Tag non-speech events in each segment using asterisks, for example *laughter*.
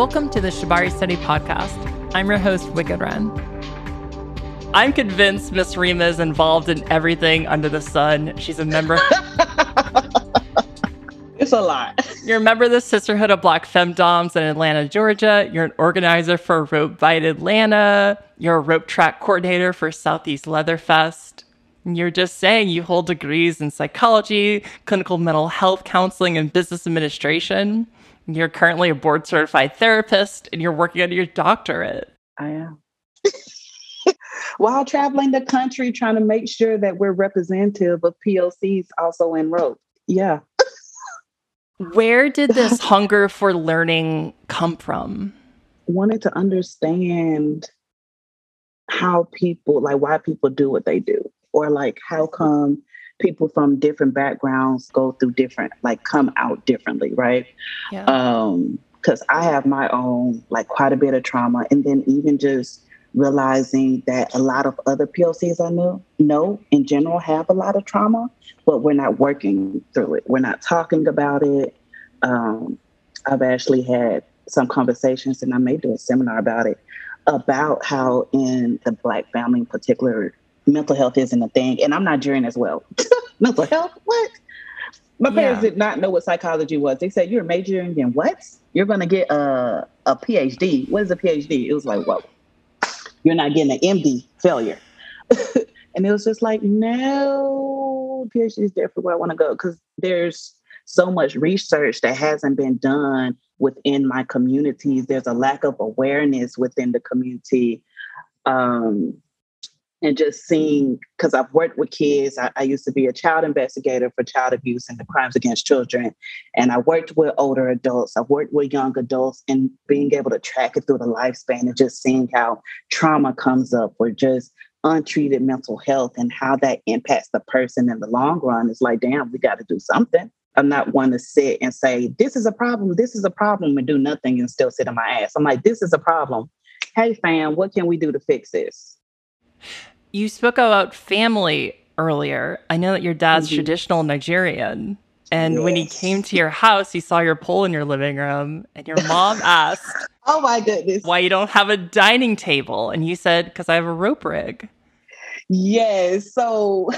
Welcome to the Shibari Study Podcast. I'm your host, Wicked Wren. I'm convinced Miss Reemah is involved in everything under the sun. She's a member. *laughs* it's a lot. You're a member of the Sisterhood of Black Femdoms in Atlanta, Georgia. You're an organizer for Rope Bite Atlanta. You're a rope track coordinator for Southeast Leatherfest. You're just saying you hold degrees in psychology, clinical mental health counseling, and business administration. You're currently a board certified therapist and you're working on your doctorate. I am. *laughs* While traveling the country, trying to make sure that we're representative of POCs also in rope. Yeah. *laughs* Where did this *laughs* hunger for learning come from? Wanted to understand how people, like why people do what they do, or like how come people from different backgrounds go through different, like come out differently, right? Yeah. Um, because I have my own, like quite a bit of trauma, and then even just realizing that a lot of other POCs I know know in general have a lot of trauma, but we're not working through it. We're not talking about it. Um, I've actually had some conversations, and I may do a seminar about it, about how in the Black family in particular, mental health isn't a thing. And I'm Nigerian as well. *laughs* mental health? What? My parents yeah. did not know what psychology was. They said, You're majoring in what? You're going to get a, a PhD. What is a PhD? It was like, Whoa, you're not getting an MD failure. *laughs* and it was just like, No, PhD is definitely where I want to go because there's so much research that hasn't been done within my communities. There's a lack of awareness within the community. Um, and just seeing because I've worked with kids. I, I, used to be a child investigator for child abuse and the crimes against children, and I worked with older adults. I worked with young adults, and being able to track it through the lifespan and just seeing how trauma comes up or just untreated mental health and how that impacts the person in the long run is like, damn, we got to do something. I'm not one to sit and say, this is a problem, this is a problem, and do nothing and still sit on my ass. I'm like, this is a problem. Hey, fam, what can we do to fix this? You spoke about family earlier. I know that your dad's mm-hmm. traditional Nigerian. And yes. when he came to your house, he saw your pole in your living room, and your mom *laughs* asked, Oh my goodness. Why you don't have a dining table? And you said, Because I have a rope rig. Yes. So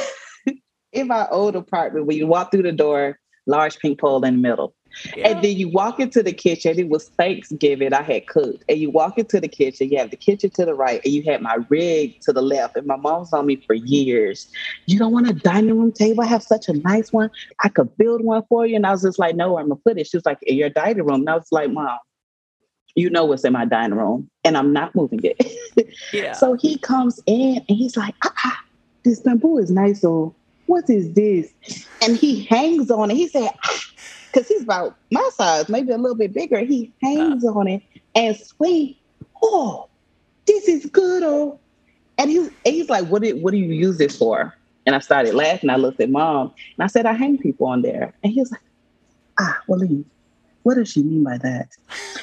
*laughs* in my old apartment, when you walk through the door, large pink pole in the middle. Yeah. And then you walk into the kitchen. It was Thanksgiving. I had cooked. And you walk into the kitchen. You have the kitchen to the right, and you had my rig to the left. And my mom's on me for years. You don't want a dining room table? I have such a nice one. I could build one for you. And I was just like, no, I'm gonna put it. She was like, in your dining room. And I was like, mom, you know what's in my dining room, and I'm not moving it. *laughs* yeah. So he comes in and he's like, ah, ah this bamboo is nice. So what is this? And he hangs on it. He said, ah, because he's about my size, maybe a little bit bigger. He hangs uh. on it and swing. Oh, this is good. Oh, and he's and he's like, what do what do you use this for? And I started laughing. I looked at mom and I said, I hang people on there. And he was like, Ah, Willie, what does she mean by that?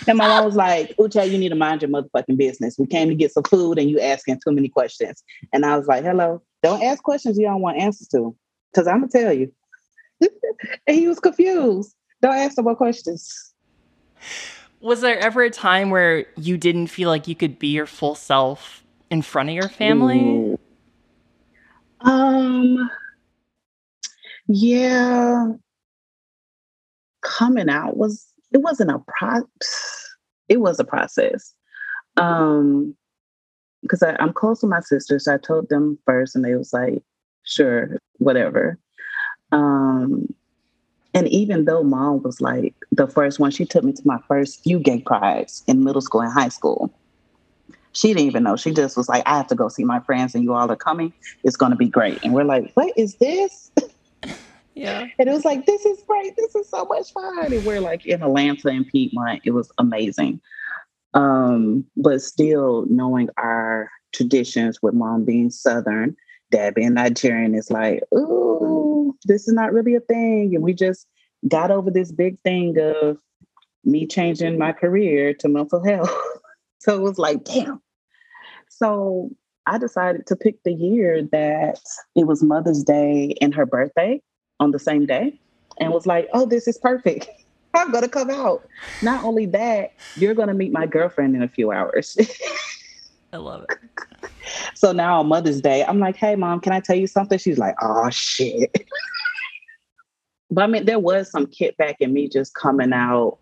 And my mom was like, Uche, you need to mind your motherfucking business. We came to get some food and you asking too many questions. And I was like, hello, don't ask questions you don't want answers to. Because I'm gonna tell you. *laughs* and he was confused. Don't ask no more questions. Was there ever a time where you didn't feel like you could be your full self in front of your family? Um yeah. Coming out was it wasn't a pro it was a process. Um because I'm close to my sisters. So I told them first and they was like, sure, whatever. Um and even though mom was like the first one, she took me to my first few gay prides in middle school and high school. She didn't even know. She just was like, I have to go see my friends and you all are coming. It's going to be great. And we're like, what is this? *laughs* Yeah. And it was like, this is great. This is so much fun. And we're like in Atlanta and Piedmont. It was amazing. Um, but still knowing our traditions with mom being Southern, dad being Nigerian is like, ooh, this is not really a thing. And we just got over this big thing of me changing my career to mental health. *laughs* so it was like, damn. So I decided to pick the year that it was Mother's Day and her birthday on the same day and was like, oh, this is perfect. *laughs* I'm gonna come out. Not only that, you're gonna meet my girlfriend in a few hours. *laughs* I love it. So now on Mother's Day, I'm like, hey mom, can I tell you something? She's like, oh shit. *laughs* but I mean, there was some kickback in me just coming out.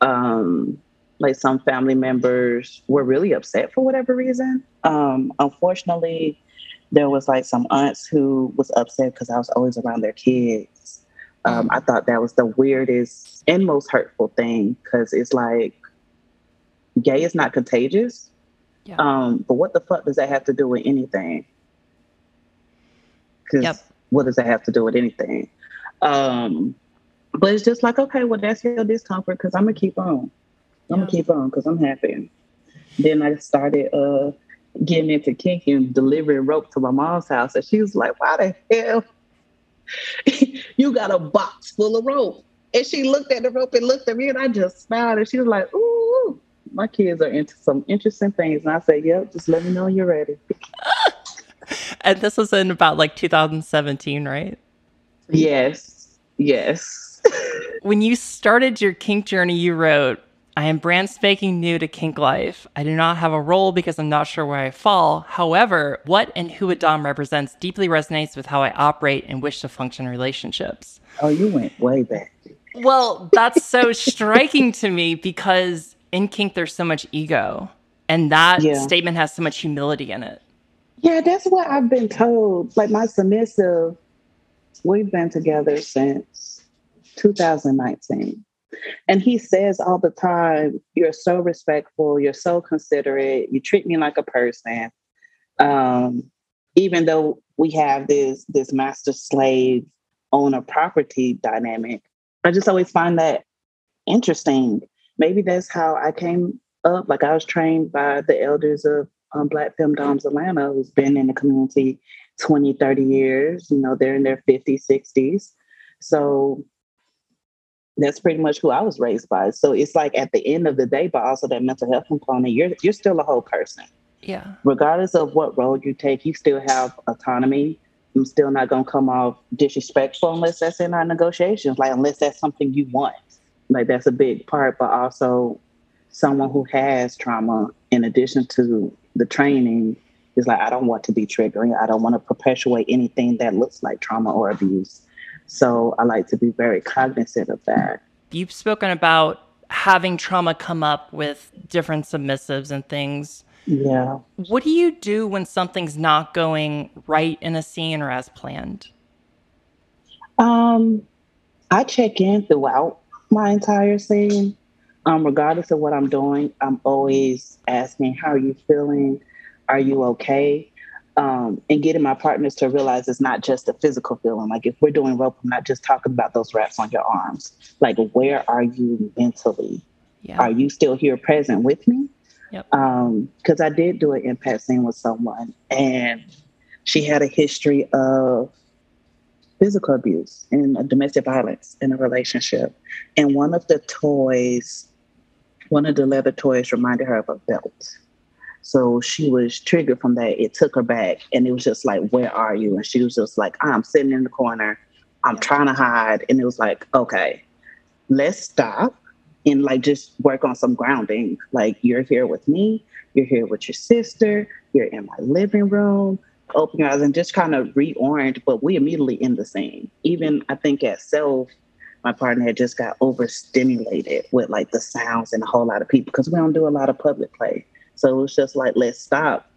Um, like some family members were really upset for whatever reason. Um, unfortunately, there was like some aunts who was upset because I was always around their kids. Um, I thought that was the weirdest and most hurtful thing because it's like gay is not contagious. Yeah. Um, but what the fuck does that have to do with anything? Because yep. what does that have to do with anything? Um, but it's just like, okay, well, that's your discomfort because I'm gonna keep on. I'm gonna keep on because I'm happy. Then I started uh getting into kinky and delivering rope to my mom's house, and she was like, "Why the hell *laughs* you got a box full of rope?" And she looked at the rope and looked at me, and I just smiled, and she was like, "Ooh." My kids are into some interesting things. And I said, Yep, just let me know you're ready. *laughs* and this was in about like 2017, right? Yes. Yes. *laughs* when you started your kink journey, you wrote, I am brand spanking new to kink life. I do not have a role because I'm not sure where I fall. However, what and who a Dom represents deeply resonates with how I operate and wish to function in relationships. Oh, you went way back. Well, that's so striking to me because in kink there's so much ego, and that yeah. statement has so much humility in it. Yeah, that's what I've been told. Like my submissive, we've been together since 2019 and he says all the time, You're so respectful, you're so considerate, you treat me like a person. Um, even though we have this this master slave owner property dynamic, I just always find that interesting. Maybe that's how I came up. Like I was trained by the elders of um, Black Femdoms Atlanta, who's been in the community 20, 30 years. You know, they're in their 50s, 60s. So that's pretty much who I was raised by. So it's like at the end of the day, but also that mental health component, you're you're still a whole person. Yeah. Regardless of what role you take, you still have autonomy. I'm still not gonna come off disrespectful unless that's in our negotiations, like unless that's something you want. Like that's a big part, but also someone who has trauma in addition to the training is like, I don't want to be triggering. I don't want to perpetuate anything that looks like trauma or abuse. So I like to be very cognizant of that. You've spoken about having trauma come up with different submissives and things. Yeah. What do you do when something's not going right in a scene or as planned? Um, I check in throughout my entire scene. Um, regardless of what I'm doing, I'm always asking, How are you feeling? Are you okay? um, and getting my partners to realize it's not just a physical feeling. Like if we're doing rope, I'm not just talking about those wraps on your arms. Like where are you mentally? Yeah. Are you still here present with me? Yep. Because um, I did do an impact scene with someone, and she had a history of physical abuse and domestic violence in a relationship. And one of the toys, one of the leather toys, reminded her of a belt. So she was triggered from that. It took her back and it was just like, Where are you? And she was just like, I'm sitting in the corner. I'm trying to hide. And it was like, Okay, let's stop and like just work on some grounding. Like, you're here with me. You're here with your sister. You're in my living room. Open your eyes and just kind of reorient. But we immediately in the same. Even I think at self, my partner had just got overstimulated with like the sounds and a whole lot of people because we don't do a lot of public play. So it was just like, let's stop.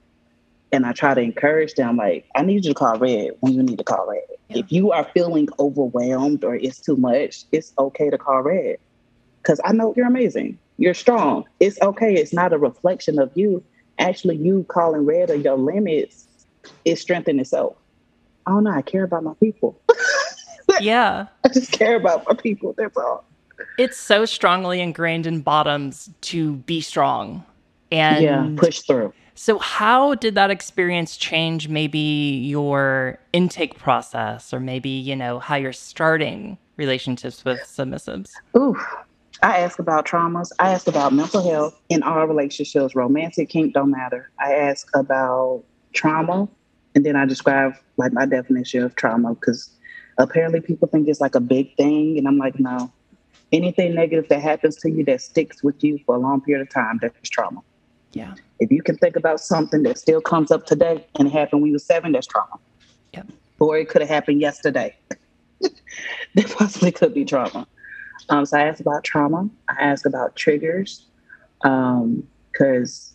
And I try to encourage them, like, I need you to call red when you need to call red. Yeah. If you are feeling overwhelmed or it's too much, it's okay to call red. Because I know you're amazing. You're strong. It's okay. It's not a reflection of you. Actually, you calling red or your limits is strength in itself. I don't know. I care about my people. *laughs* yeah. I just care about my people. That's all. It's so strongly ingrained in bottoms to be strong and yeah, push through. So, how did that experience change maybe your intake process or maybe, you know, how you're starting relationships with submissives? Ooh, I ask about traumas. I ask about mental health in all relationships, romantic, kink, don't matter. I ask about trauma, and then I describe like my definition of trauma because apparently people think it's like a big thing, and I'm like, no, anything negative that happens to you that sticks with you for a long period of time, that's trauma. Yeah. If you can think about something that still comes up today and happened when you were seven, that's trauma. Yep. Or it could have happened yesterday. *laughs* that possibly could be trauma. Um, so I asked about trauma. I asked about triggers Um because um,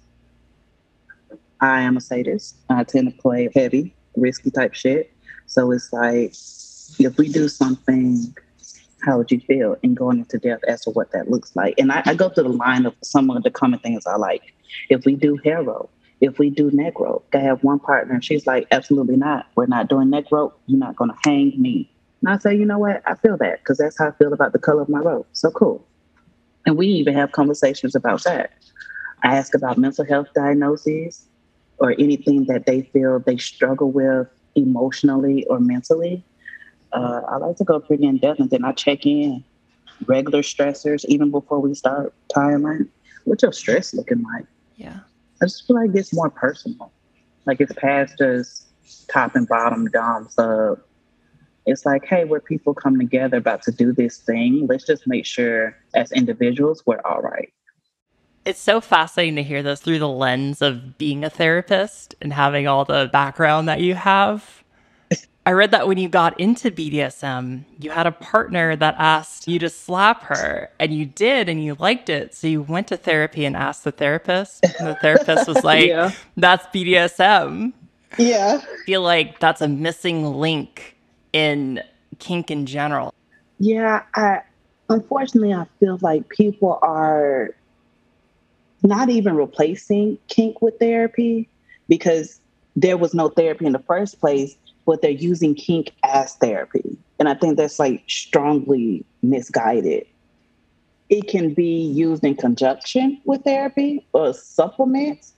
I am a sadist. I tend to play heavy, risky type shit. So it's like if we do something how would you feel and going into depth as to what that looks like. And I, I, go through the line of some of the common things I like. If we do rope, if we do neck rope, I have one partner and she's like, absolutely not. We're not doing neck rope. You're not going to hang me. And I say, you know what? I feel that because that's how I feel about the color of my rope. So cool. And we even have conversations about that. I ask about mental health diagnoses or anything that they feel they struggle with emotionally or mentally uh, I like to go pretty in depth and then I check in regular stressors even before we start tying What's your stress looking like? Yeah. I just feel like it's more personal. Like it's past just top and bottom, dom, sub. It's like, hey, we're people come together about to do this thing. Let's just make sure as individuals we're all right. It's so fascinating to hear this through the lens of being a therapist and having all the background that you have *laughs* I read that when you got into BDSM, you had a partner that asked you to slap her, and you did, and you liked it. So you went to therapy and asked the therapist, and the therapist was *laughs* like, yeah. "That's BDSM." Yeah, I feel like that's a missing link in kink in general. Yeah, I unfortunately I feel like people are not even replacing kink with therapy because there was no therapy in the first place but they're using kink as therapy. And I think that's like strongly misguided. It can be used in conjunction with therapy or supplements,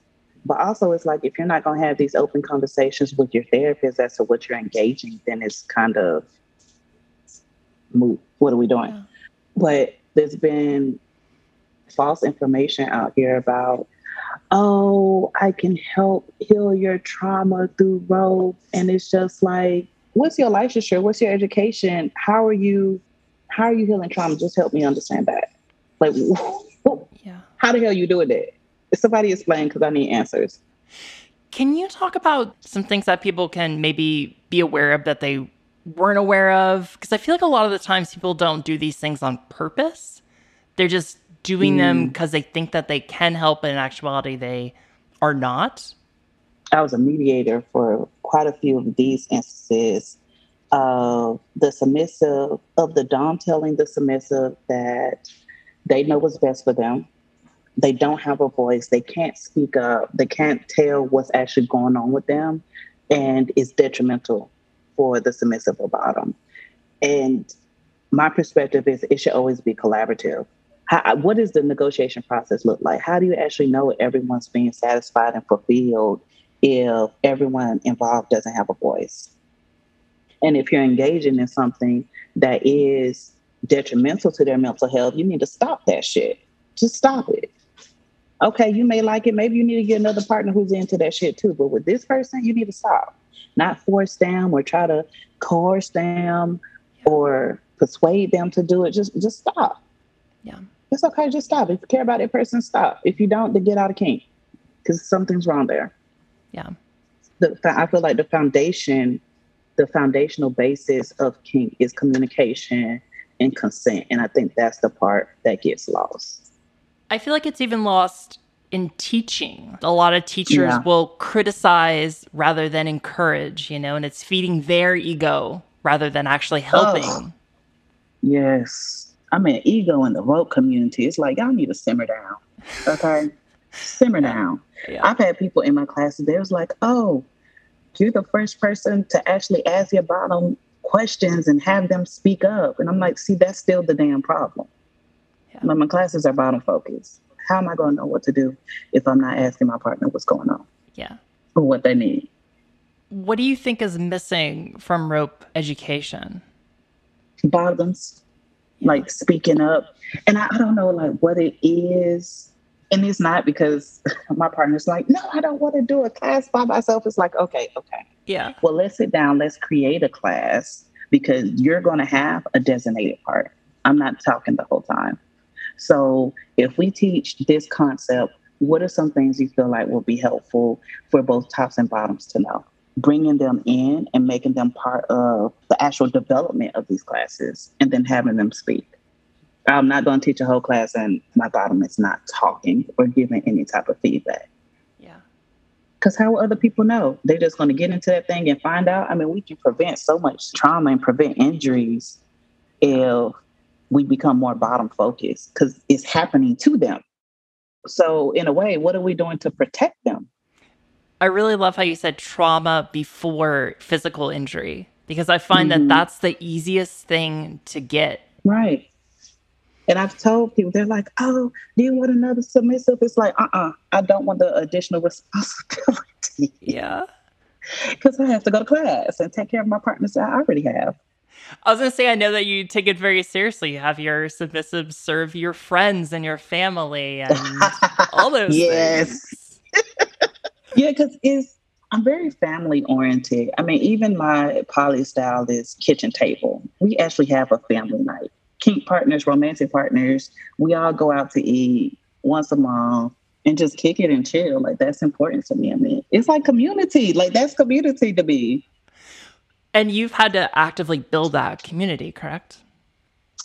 but also it's like if you're not going to have these open conversations with your therapist as to what you're engaging, then it's kind of moot. What are we doing? Yeah. But there's been false information out here about oh, I can help heal your trauma through rope. And it's just like, what's your licensure? What's your education? How are you, how are you healing trauma? Just help me understand that. Like, *laughs* yeah. how the hell you doing that? Somebody explain because I need answers. Can you talk about some things that people can maybe be aware of that they weren't aware of? Because I feel like a lot of the times people don't do these things on purpose. They're just doing mm. them because they think that they can help, but in actuality, they are not? I was a mediator for quite a few of these instances of the submissive, of the Dom telling the submissive that they know what's best for them. They don't have a voice. They can't speak up. They can't tell what's actually going on with them. And it's detrimental for the submissive or bottom. And my perspective is it should always be collaborative. How, uh, what does the negotiation process look like? How do you actually know everyone's being satisfied and fulfilled if everyone involved doesn't have a voice? And if you're engaging in something that is detrimental to their mental health, you need to stop that shit. Just stop it. Okay, you may like it. Maybe you need to get another partner who's into that shit too. But with this person, you need to stop. Not force them or try to coerce them or persuade them to do it. Just just stop. Yeah. It's okay. Just stop. If you care about that person, stop. If you don't, then get out of kink because something's wrong there. Yeah. The, I feel like the foundation, the foundational basis of kink is communication and consent. And I think that's the part that gets lost. I feel like it's even lost in teaching. A lot of teachers yeah. will criticize rather than encourage, you know, and it's feeding their ego rather than actually helping. Oh. Yes. I mean, ego in the rope community. It's like y'all need to simmer down. Okay, simmer down. Yeah. I've had people in my classes. They was like, "Oh, you're the first person to actually ask your bottom questions and have them speak up." And I'm like, "See, that's still the damn problem." Yeah. My classes are bottom focused. How am I going to know what to do if I'm not asking my partner what's going on? Yeah, or what they need. What do you think is missing from rope education? Bottoms like speaking up. And I, I don't know like what it is. And it's not because *laughs* my partner's like, no, I don't want to do a class by myself. It's like, okay, okay. Yeah. Well, let's sit down, let's create a class because you're going to have a designated part. I'm not talking the whole time. So if we teach this concept, what are some things you feel like will be helpful for both tops and bottoms to know? Bringing them in and making them part of the actual development of these classes and then having them speak. I'm not going to teach a whole class and my bottom is not talking or giving any type of feedback. Yeah. Because how will other people know? They're just going to get into that thing and find out. I mean, we can prevent so much trauma and prevent injuries if we become more bottom focused because it's happening to them. So, in a way, what are we doing to protect them? I really love how you said trauma before physical injury because I find mm-hmm. that that's the easiest thing to get. Right. And I've told people, they're like, oh, do you want another submissive? It's like, uh uh-uh, uh I don't want the additional responsibility. Yeah. *laughs* Because I have to go to class and take care of my partners that I already have. I was going to say, I know that you take it very seriously. You have your submissives serve your friends and your family and all *laughs* those yes. things. *laughs* yeah, because it's, I'm very family oriented. I mean, even my poly style is kitchen table. We actually have a family night kink partners, romantic partners, we all go out to eat once a month and just kick it and chill. Like that's important to me. I mean, it's like community. Like that's community to me. And you've had to actively build that community, correct?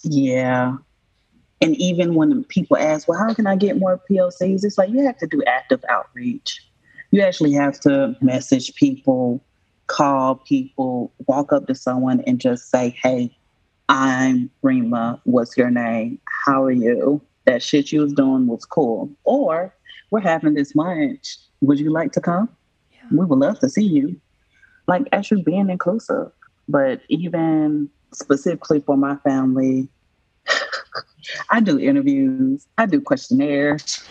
Yeah. And even when people ask, well, how can I get more POCs? It's like you have to do active outreach. You actually have to message people, call people, walk up to someone and just say, hey, I'm Reemah. What's your name? How are you? That shit you was doing was cool. Or we're having this lunch. Would you like to come? Yeah. We would love to see you. Like actually being inclusive. But even specifically for my family, *laughs* I do interviews, I do questionnaires,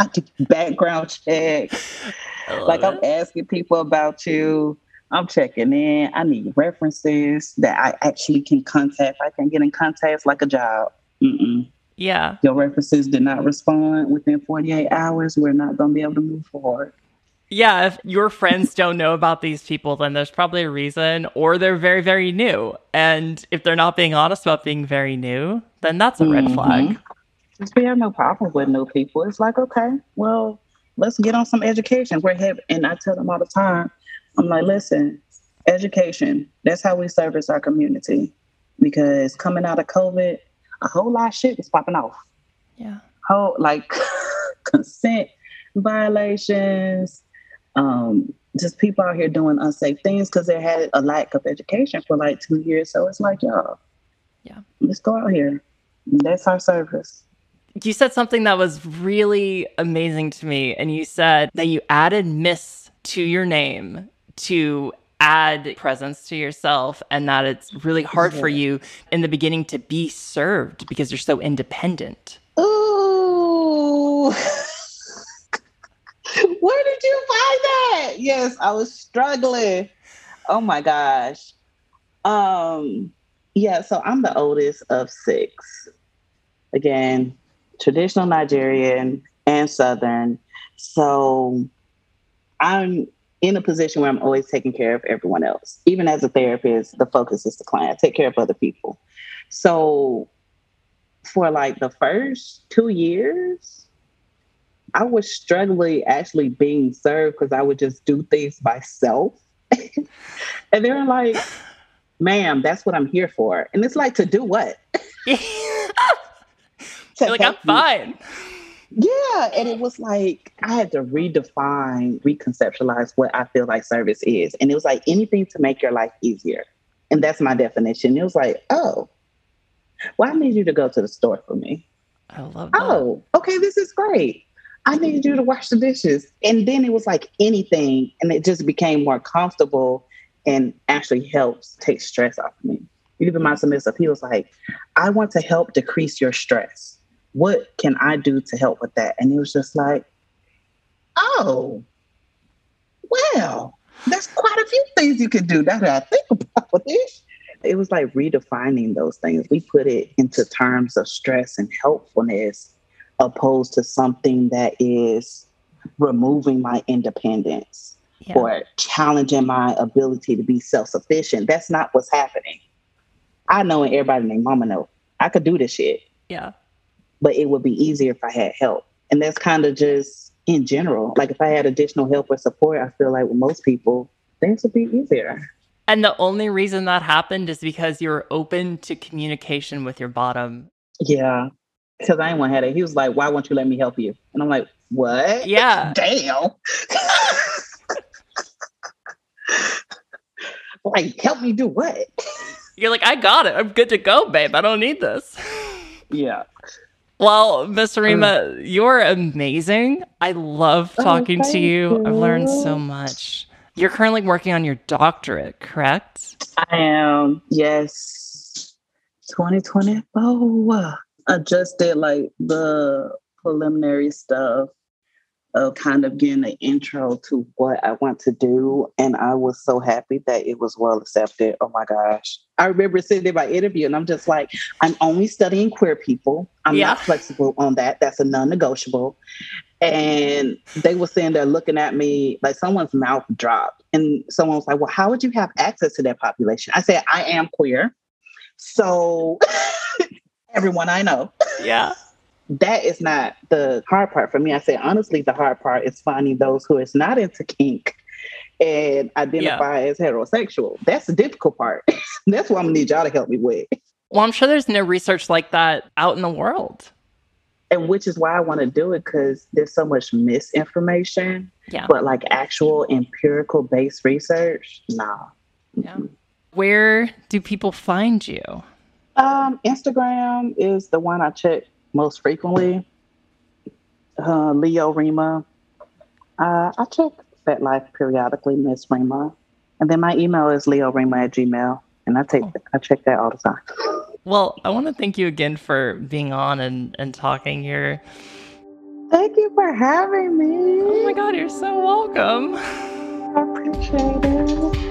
I do background checks. Like it. I'm asking people about you. I'm checking in. I need references that I actually can contact. I can get in contact like a job. Mm-mm. Yeah. Your references did not respond within 48 hours. We're not going to be able to move forward. Yeah, if your friends don't know about these people, then there's probably a reason, or they're very, very new. And if they're not being honest about being very new, then that's a red mm-hmm. Flag. We have no problem with new people. It's like, okay, well, let's get on some education. We're having, and I tell them all the time, I'm like, listen, education, that's how we service our community. Because coming out of COVID, a whole lot of shit was popping off. Yeah. Whole like *laughs* consent violations, um, just people out here doing unsafe things because they had a lack of education for like two years. So it's like, y'all, yeah, let's go out here. That's our service. You said something that was really amazing to me, and you said that you added Miss to your name to add presence to yourself and that it's really hard for you in the beginning to be served because you're so independent. Ooh. *laughs* Where did you find that? Yes, I was struggling. Oh my gosh. Um yeah, so I'm the oldest of 6. Again, traditional Nigerian and southern. So I'm in a position where I'm always taking care of everyone else. Even as a therapist, the focus is the client. Take care of other people. So for like the first two years, I was struggling actually being served because I would just do things myself. *laughs* and they're like, ma'am, that's what I'm here for. And it's like, to do what? *laughs* like, I'm fine. Yeah. And it was like, I had to redefine, reconceptualize what I feel like service is. And it was like anything to make your life easier. And that's my definition. It was like, oh, well, I need you to go to the store for me. I love that. Oh, okay, this is great. I need you to wash the dishes. And then it was like anything. And it just became more comfortable and actually helps take stress off of me. Even my submissive, he was like, I want to help decrease your stress what can I do to help with that? And it was just like, oh, well, there's quite a few things you can do. Now that I think about *laughs* it, it was like redefining those things. We put it into terms of stress and helpfulness, opposed to something that is removing my independence yeah. or challenging my ability to be self sufficient. That's not what's happening. I know, and everybody named Mama know I could do this shit. Yeah. But it would be easier if I had help. And that's kind of just in general. Like if I had additional help or support, I feel like with most people, things would be easier. And the only reason that happened is because you were open to communication with your bottom. Yeah. Because I didn't want to have it. He was like, why won't you let me help you? And I'm like, what? Yeah. *laughs* Damn. *laughs* like, help me do what? You're like, I got it. I'm good to go, babe. I don't need this. Yeah. Well, Miss mm. Reemah, you're amazing. I love Oh, talking to thank you. I've learned so much. You're currently working on your doctorate, correct? I am, yes. 2024. I just did like the preliminary stuff of kind of getting an intro to what I want to do. And I was so happy that it was well accepted. Oh my gosh. I remember sitting in my interview and I'm just like, I'm only studying queer people. I'm Yeah. not flexible on that. That's a non negotiable. And they were sitting there looking at me like someone's mouth dropped. And someone was like, Well, how would you have access to that population? I said, I am queer. So *laughs* everyone I know Yeah. That is not the hard part for me. I say honestly, the hard part is finding those who is not into kink and identify as heterosexual. That's the difficult part. *laughs* That's what I'm gonna need y'all to help me with. Well, I'm sure there's no research like that out in the world. And which is why I want to do it because there's so much misinformation, Yeah. but like actual empirical based research, nah. Yeah. Where do people find you? Um, Instagram is the one I check most frequently. Uh, Leo Reemah. Uh, I check FetLife periodically, Miss Reemah. And then my email is leorima at gmail. And I take I check that all the time. Well, I want to thank you again for being on and, and talking here. Thank you for having me. Oh my God, you're so welcome. I appreciate it.